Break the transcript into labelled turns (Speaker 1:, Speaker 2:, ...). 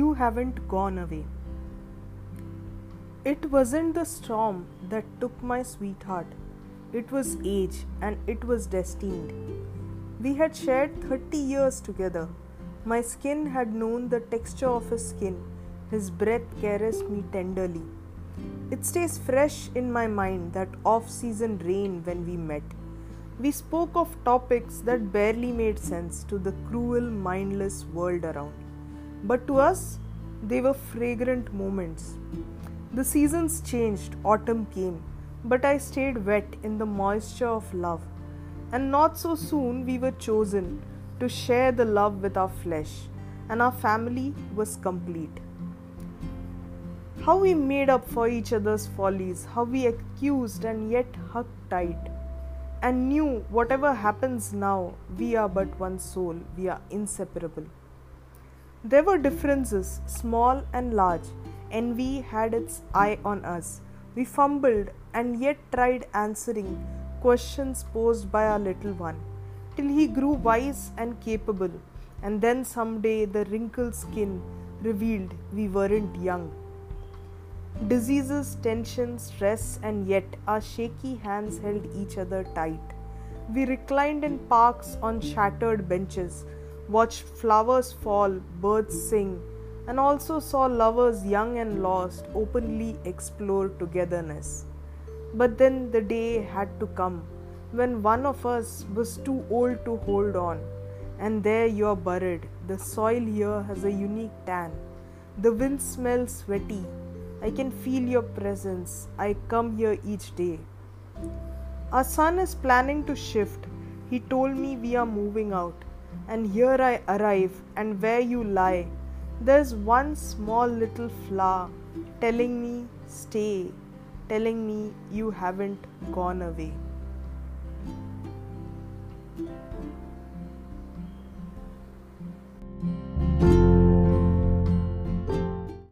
Speaker 1: You haven't gone away. It wasn't the storm that took my sweetheart, it was age and it was destined. We had shared 30 years together. My skin had known the texture of his skin, his breath caressed me tenderly. It stays fresh in my mind that off season rain when we met. We spoke of topics that barely made sense to the cruel, mindless world around. But to us, they were fragrant moments. The seasons changed, autumn came, but I stayed wet in the moisture of love. And not so soon we were chosen to share the love with our flesh, and our family was complete. How we made up for each other's follies, how we accused and yet hugged tight, and knew whatever happens now, we are but one soul, we are inseparable. There were differences, small and large. Envy had its eye on us. We fumbled and yet tried answering questions posed by our little one till he grew wise and capable, and then someday the wrinkled skin revealed we weren't young. Diseases, tension, stress, and yet our shaky hands held each other tight. We reclined in parks on shattered benches watched flowers fall, birds sing, and also saw lovers young and lost openly explore togetherness. But then the day had to come when one of us was too old to hold on, and there you are buried. The soil here has a unique tan. The wind smells sweaty. I can feel your presence. I come here each day. Our son is planning to shift. He told me we are moving out and here I arrive, and where you lie, there's one small little flower telling me, Stay, telling me you haven't gone away.